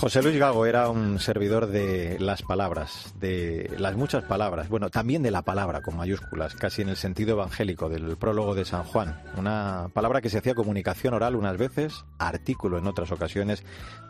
José Luis Gago era un servidor de las palabras, de las muchas palabras, bueno, también de la palabra con mayúsculas, casi en el sentido evangélico del prólogo de San Juan. Una palabra que se hacía comunicación oral unas veces, artículo en otras ocasiones,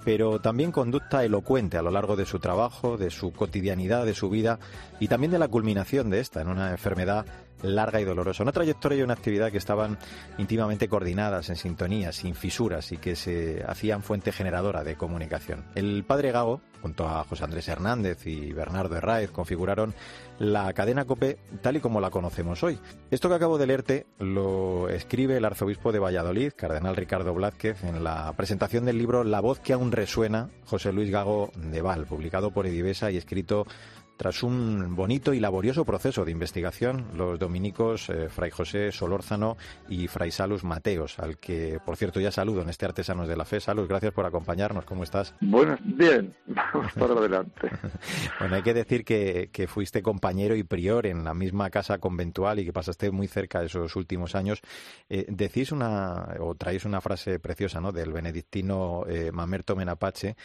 pero también conducta elocuente a lo largo de su trabajo, de su cotidianidad, de su vida y también de la culminación de esta en una enfermedad larga y dolorosa. Una trayectoria y una actividad que estaban íntimamente coordinadas, en sintonía, sin fisuras y que se hacían fuente generadora de comunicación. El padre Gago, junto a José Andrés Hernández y Bernardo Herráez, configuraron la cadena COPE tal y como la conocemos hoy. Esto que acabo de leerte lo escribe el arzobispo de Valladolid, cardenal Ricardo Blázquez, en la presentación del libro La voz que aún resuena, José Luis Gago de Val, publicado por Edivesa y escrito tras un bonito y laborioso proceso de investigación, los dominicos eh, Fray José Solórzano y Fray Salus Mateos, al que, por cierto, ya saludo en este Artesanos de la Fe. Salus, gracias por acompañarnos. ¿Cómo estás? Bueno, bien, vamos para adelante. bueno, hay que decir que, fuiste compañero y prior en la misma casa conventual y que pasaste muy cerca de esos últimos años. Eh, decís una, o traéis una frase preciosa, ¿no?, del benedictino eh, Mamerto Menapache,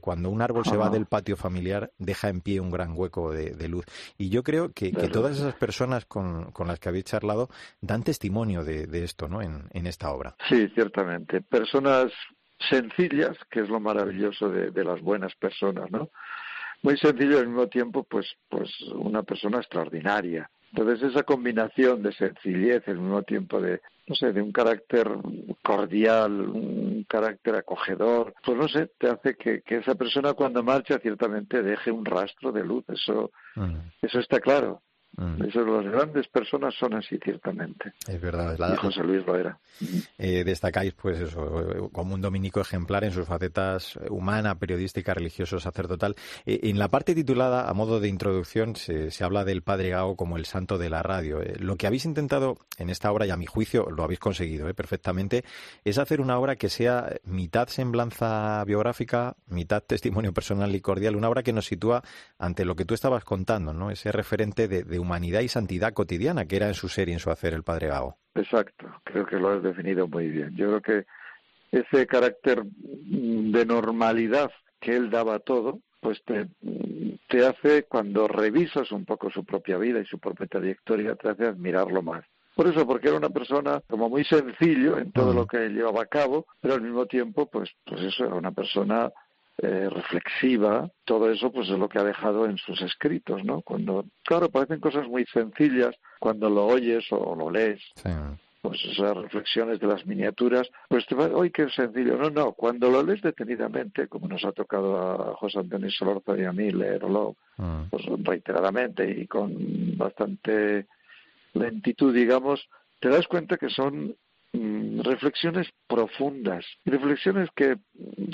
cuando un árbol se va del patio familiar, deja en pie un gran hueco de, luz. Y yo creo que, todas esas personas con, las que habéis charlado dan testimonio de, esto, ¿no? En, esta obra. Sí, ciertamente. Personas sencillas, que es lo maravilloso de, las buenas personas, ¿no? Muy sencillo al mismo tiempo, pues, pues una persona extraordinaria. Entonces esa combinación de sencillez, al mismo tiempo de, no sé, de un carácter cordial, un carácter acogedor, pues no sé, te hace que, esa persona cuando marcha ciertamente deje un rastro de luz, eso, eso está claro. Mm. Eso, las grandes personas son así, ciertamente. Es verdad. La... Y José Luis lo era. Eh, destacáis, pues eso, como un dominico ejemplar en sus facetas humana, periodística, religioso, sacerdotal. Eh, en la parte titulada, a modo de introducción, se, se habla del Padre Gao como el santo de la radio. Eh, lo que habéis intentado en esta obra, y a mi juicio lo habéis conseguido perfectamente, es hacer una obra que sea mitad semblanza biográfica, mitad testimonio personal y cordial, una obra que nos sitúa ante lo que tú estabas contando, ¿no? Ese referente de, de humanidad y santidad cotidiana que era en su ser y en su hacer el Padre Gago. Exacto, creo que lo has definido muy bien. Yo creo que ese carácter de normalidad que él daba a todo, pues te, te hace, cuando revisas un poco su propia vida y su propia trayectoria, te hace admirarlo más. Por eso, porque era una persona como muy sencillo en todo lo que llevaba a cabo, pero al mismo tiempo, pues, pues eso era una persona eh, reflexiva, todo eso pues es lo que ha dejado en sus escritos, ¿no? Cuando, claro, parecen cosas muy sencillas cuando lo oyes o lo lees. Pues esas reflexiones de las miniaturas, pues te va, ¡ay, qué sencillo! No, no, cuando lo lees detenidamente, como nos ha tocado a José Antonio Solorza y a mí leerlo, mm. pues reiteradamente y con bastante lentitud, digamos, te das cuenta que son Mm, reflexiones profundas, reflexiones que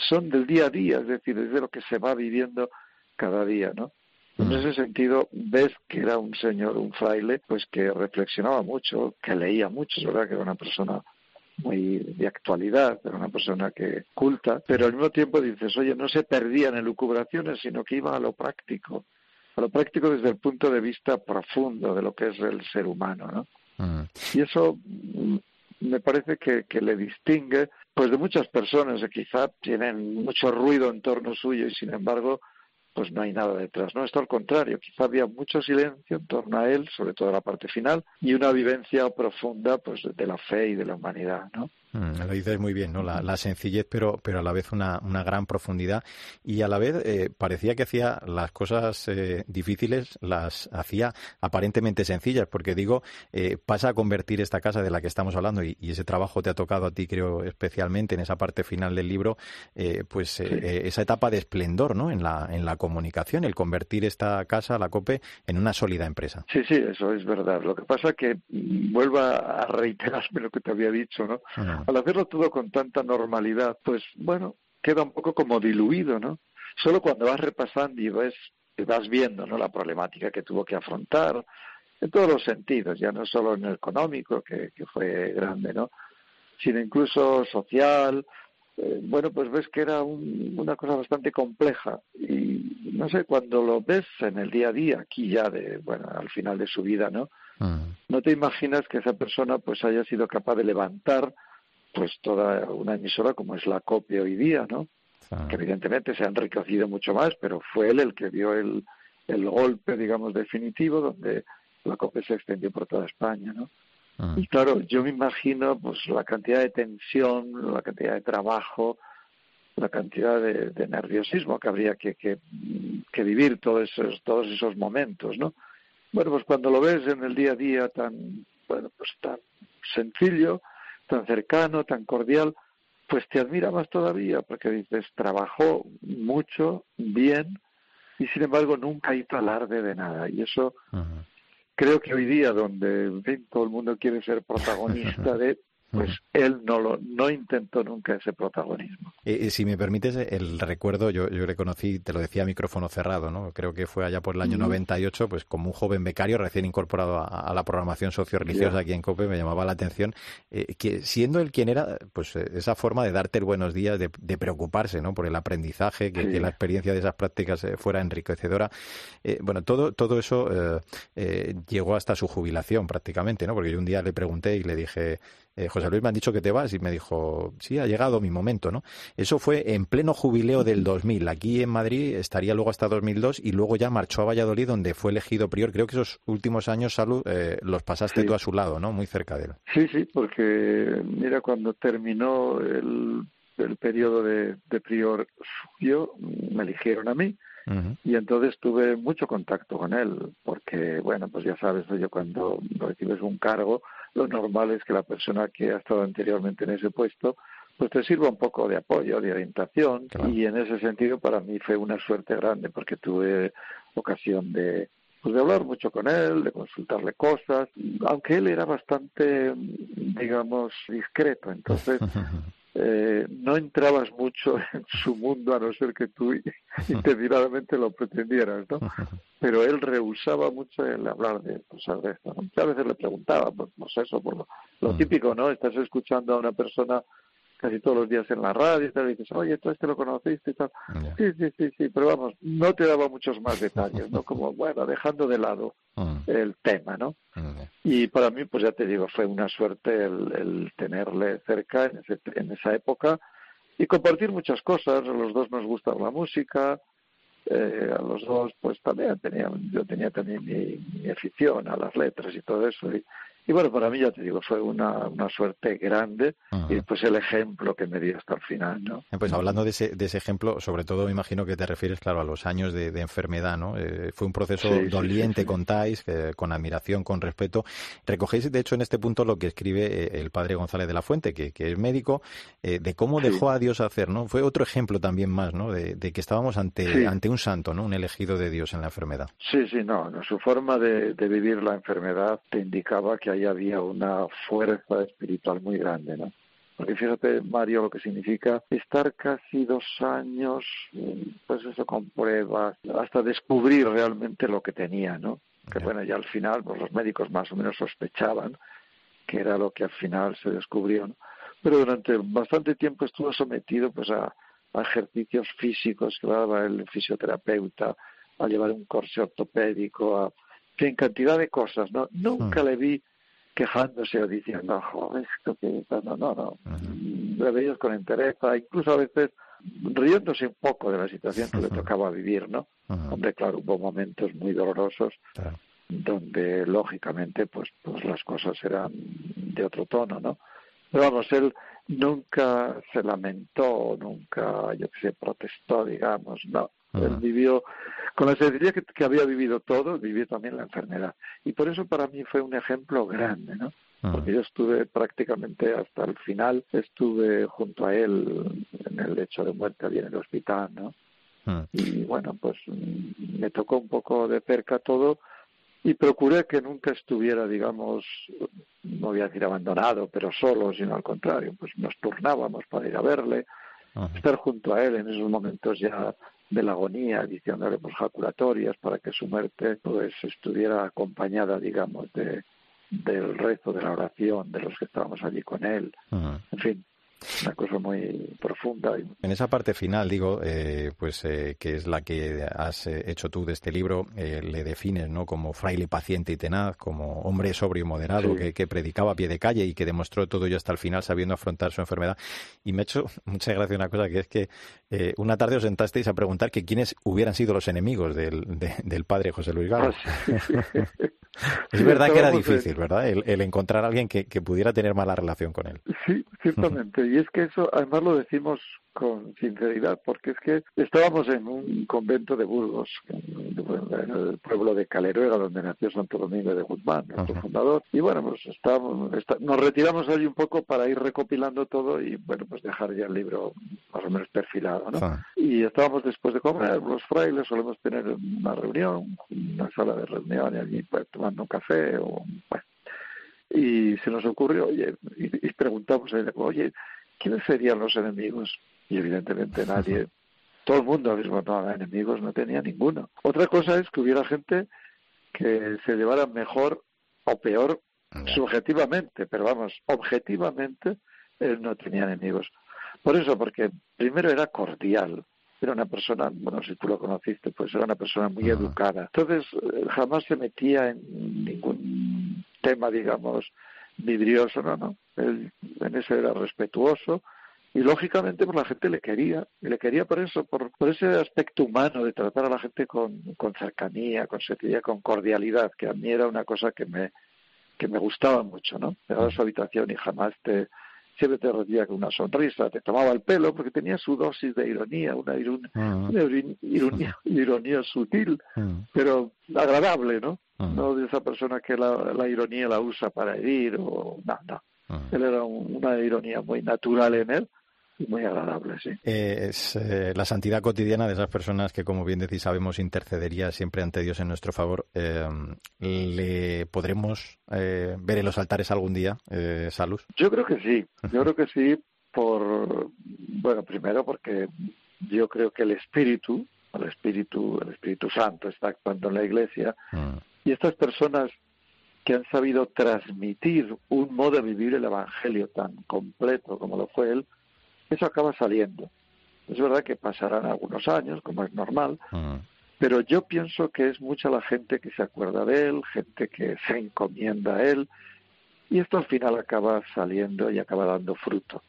son del día a día, es decir, de lo que se va viviendo cada día, ¿no? En mm. ese sentido, ves que era un señor, un fraile, pues que reflexionaba mucho, que leía mucho, es verdad que era una persona muy de actualidad, era una persona que culta, pero al mismo tiempo dices, oye, no se perdían en lucubraciones, sino que iba a lo práctico, a lo práctico desde el punto de vista profundo de lo que es el ser humano, ¿no? Mm. Y eso me parece que, le distingue pues de muchas personas que quizá tienen mucho ruido en torno suyo y sin embargo pues no hay nada detrás, ¿no? Esto al contrario, quizá había mucho silencio en torno a él, sobre todo la parte final, y una vivencia profunda pues de la fe y de la humanidad, ¿no? Mm, lo dices muy bien, ¿no? La, sencillez, pero, pero a la vez una, una gran profundidad y a la vez eh, parecía que hacía las cosas eh, difíciles, las hacía aparentemente sencillas, porque digo, eh, pasa a convertir esta casa de la que estamos hablando y, ese trabajo te ha tocado a ti, creo, especialmente en esa parte final del libro, pues esa etapa de esplendor, ¿no? En la, en la comunicación, el convertir esta casa, la COPE, en una sólida empresa. Sí, sí, eso es verdad. Lo que pasa que mm, vuelvo a reiterarme lo que te había dicho, ¿no? Al hacerlo todo con tanta normalidad, pues bueno, queda un poco como diluido, ¿no? Solo cuando vas repasando y ves, vas viendo, ¿no? La problemática que tuvo que afrontar en todos los sentidos, ya no solo en el económico, que, fue grande, ¿no? Sino incluso social, eh, bueno, pues ves que era una cosa bastante compleja y no sé, cuando lo ves en el día a día, aquí ya de, bueno, al final de su vida, ¿no? No te imaginas que esa persona pues haya sido capaz de levantar pues toda una emisora como es la copia hoy día, ¿no? que evidentemente se ha enriquecido mucho más, pero fue él el que dio el, el golpe, digamos, definitivo, donde la COPE se extendió por toda España, ¿no? Y claro, yo me imagino pues la cantidad de tensión, la cantidad de trabajo, la cantidad de, nerviosismo que habría que, que, que, vivir todos esos, todos esos momentos, ¿no? Bueno, pues cuando lo ves en el día a día tan, bueno, pues tan sencillo, tan cercano, tan cordial, pues te admira más todavía, porque dices, trabajó mucho, bien, y sin embargo nunca hizo alarde de nada. Y eso creo que hoy día, donde todo el mundo quiere ser protagonista de, pues él no lo no intentó nunca ese protagonismo. Y si me permites el recuerdo, yo, yo le conocí, te lo decía a micrófono cerrado, ¿no? Creo que fue allá por el año 98, pues como un joven becario recién incorporado a, la programación socio-religiosa aquí en COPE, me llamaba la atención eh, que siendo él quien era, pues eh, esa forma de darte el buenos días, de, preocuparse, ¿no? Por el aprendizaje, que, la experiencia de esas prácticas eh, fuera enriquecedora. bueno, todo todo eso llegó hasta su jubilación prácticamente, ¿no? Porque yo un día le pregunté y le dije eh, José Luis, me han dicho que te vas y me dijo, sí, ha llegado mi momento, ¿no? Eso fue en pleno jubileo del 2000. Aquí en Madrid estaría luego hasta 2002 y luego ya marchó a Valladolid donde fue elegido prior. Creo que esos últimos años, Salud, eh, los pasaste tú a su lado, ¿no? Muy cerca de él. Sí, sí, porque mira, cuando terminó el, el periodo de, de prior suyo, me eligieron a mí. Y entonces tuve mucho contacto con él, porque, bueno, pues ya sabes, yo cuando recibes un cargo, lo normal es que la persona que ha estado anteriormente en ese puesto pues te sirva un poco de apoyo, de orientación y en ese sentido para mí fue una suerte grande porque tuve ocasión de pues de hablar mucho con él, de consultarle cosas, aunque él era bastante, digamos, discreto, entonces eh, no entrabas mucho en su mundo a no ser que tú intencionadamente lo pretendieras, ¿no? Pero él rehusaba mucho el hablar de cosas de esto, ¿no? A veces le preguntaba, pues, pues eso, por lo, típico, ¿no? Estás escuchando a una persona casi todos los días en la radio y tal, y dices, oye, tú este lo conociste y tal. Sí, sí, sí, sí, pero vamos, no te daba muchos más detalles, ¿no? Como, bueno, dejando de lado el tema, ¿no? Y para mí, pues ya te digo, fue una suerte el, tenerle cerca en, ese, en esa época y compartir muchas cosas. A los dos nos gusta la música, eh, a los dos, pues también tenían, yo tenía también mi, mi, afición a las letras y todo eso. Y, y bueno, para mí ya te digo, fue una, una suerte grande y pues el ejemplo que me dio hasta el final, ¿no? Eh, pues hablando de ese, de ese ejemplo, sobre todo me imagino que te refieres, claro, a los años de, enfermedad, ¿no? Eh, fue un proceso doliente, contáis, con admiración, con respeto. Recogéis, de hecho, en este punto lo que escribe eh, el padre González de la Fuente, que, que es médico, de cómo dejó a Dios hacer, ¿no? Fue otro ejemplo también más, ¿no? De, que estábamos ante, ante un santo, ¿no? Un elegido de Dios en la enfermedad. Sí, sí, no, no su forma de, de vivir la enfermedad te indicaba que ahí había una fuerza espiritual muy grande, ¿no? Porque fíjate, Mario, lo que significa estar casi dos años, pues eso, con pruebas, hasta descubrir realmente lo que tenía, ¿no? Que bueno, ya al final, pues los médicos más o menos sospechaban que era lo que al final se descubrió, ¿no? Pero durante bastante tiempo estuvo sometido, pues, a, ejercicios físicos que daba el fisioterapeuta, a llevar un corse ortopédico, a en cantidad de cosas, ¿no? Nunca hmm. le vi quejándose o diciendo, joder, esto que no, no, no. Uh con entereza, incluso a veces riéndose un poco de la situación que le tocaba vivir, ¿no? Hombre, claro, hubo momentos muy dolorosos donde lógicamente pues pues las cosas eran de otro tono, ¿no? Pero vamos, él nunca se lamentó, nunca, yo qué sé, protestó, digamos, no. Él vivió con la sencillez que, había vivido todo, vivió también la enfermedad. Y por eso para mí fue un ejemplo grande, ¿no? Porque yo estuve prácticamente hasta el final, estuve junto a él en el lecho de muerte allí en el hospital, ¿no? Y bueno, pues mm, me tocó un poco de cerca todo y procuré que nunca estuviera, digamos, no voy a decir abandonado, pero solo, sino al contrario, pues nos turnábamos para ir a verle, estar junto a él en esos momentos ya de la agonía, diciéndole pues jaculatorias para que su muerte pues estuviera acompañada, digamos, de del rezo, de la oración, de los que estábamos allí con él. En fin, una cosa muy profunda. En esa parte final, digo, eh, pues eh, que es la que has eh, hecho tú de este libro, le defines ¿no? como fraile paciente y tenaz, como hombre sobrio y moderado, que, que, predicaba a pie de calle y que demostró todo ello hasta el final sabiendo afrontar su enfermedad. Y me ha hecho mucha gracia una cosa, que es que una tarde os sentasteis a preguntar que quiénes hubieran sido los enemigos del, del padre José Luis Galo. Ah, es verdad que era difícil, ¿verdad? El, encontrar a alguien que, que, pudiera tener mala relación con él. Sí, ciertamente. Y es que eso, además lo decimos con sinceridad, porque es que estábamos en un convento de Burgos, en el pueblo de Caleruega, donde nació Santo Domingo de Guzmán, nuestro fundador, y bueno, pues estábamos, nos retiramos allí un poco para ir recopilando todo y bueno, pues dejar ya el libro más o menos perfilado, ¿no? Y estábamos después de comer, los frailes solemos tener una reunión, una sala de reunión y allí pues, tomando un café o bueno, y se nos ocurrió, oye, y, preguntamos, oye, ¿quiénes serían los enemigos? y evidentemente nadie, todo el mundo mismo no enemigos, no tenía ninguno. Otra cosa es que hubiera gente que se llevara mejor o peor subjetivamente, pero vamos, objetivamente él no tenía enemigos. Por eso, porque primero era cordial, era una persona, bueno, si tú lo conociste, pues era una persona muy educada. Entonces, eh, jamás se metía en ningún tema, digamos, vidrioso, no, no. Él en eso era respetuoso, y lógicamente pues la gente le quería y le quería por eso por, por ese aspecto humano de tratar a la gente con, con cercanía con sencillez con cordialidad que a mí era una cosa que me que me gustaba mucho no llegaba a su habitación y jamás te siempre te recibía con una sonrisa te tomaba el pelo porque tenía su dosis de ironía una, ah. ironía, ironía sutil ah. pero agradable no ah. no de esa persona que la, la ironía la usa para herir o no no él era una ironía muy natural en él muy agradable, sí. Eh, es eh, la santidad cotidiana de esas personas que, como bien decís, sabemos intercedería siempre ante Dios en nuestro favor. Eh, ¿Le podremos ver en los altares algún día, Salus? Yo creo que sí, yo creo que sí, por, bueno, primero porque yo creo que el Espíritu, el Espíritu, el Espíritu Santo está actuando en la Iglesia mm. y estas personas que han sabido transmitir un modo de vivir el Evangelio tan completo como lo fue él, eso acaba saliendo. Es verdad que pasarán algunos años, como es normal, mm. pero yo pienso que es mucha la gente que se acuerda de él, gente que se encomienda a él, y esto al final acaba saliendo y acaba dando fruto.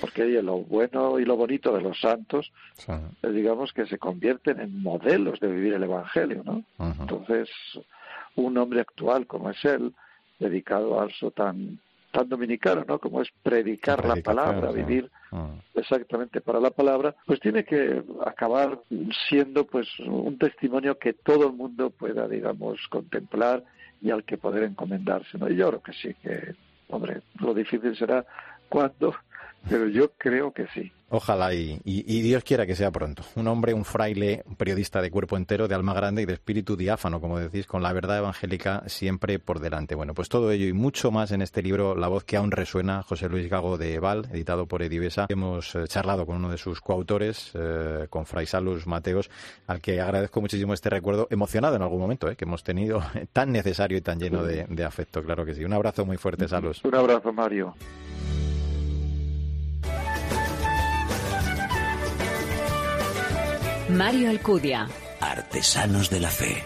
Porque lo bueno y lo bonito de los santos, es, digamos que se convierten en modelos de vivir el Evangelio, ¿no? Entonces, un hombre actual como es él, dedicado a eso tan tan dominicano, ¿no? Como es predicar la palabra, vivir ah. exactamente para la palabra, pues tiene que acabar siendo pues un testimonio que todo el mundo pueda, digamos, contemplar y al que poder encomendarse, ¿no? Y yo creo que sí, que, hombre, lo difícil será cuando, pero yo creo que sí. Ojalá y, Dios quiera que sea pronto. Un hombre, un fraile, un periodista de cuerpo entero, de alma grande y de espíritu diáfano, como decís, con la verdad evangélica siempre por delante. Bueno, pues todo ello y mucho más en este libro, La voz que aún resuena, José Luis Gago de Val, editado por Edivesa. Hemos eh, charlado con uno de sus coautores, eh, con Fray Salus Mateos, al que agradezco muchísimo este recuerdo emocionado en algún momento, eh, que hemos tenido tan necesario y tan lleno de, de afecto, claro que sí. Un abrazo muy fuerte, Salus. Un abrazo, Mario. Mario Alcudia. Artesanos de la Fe.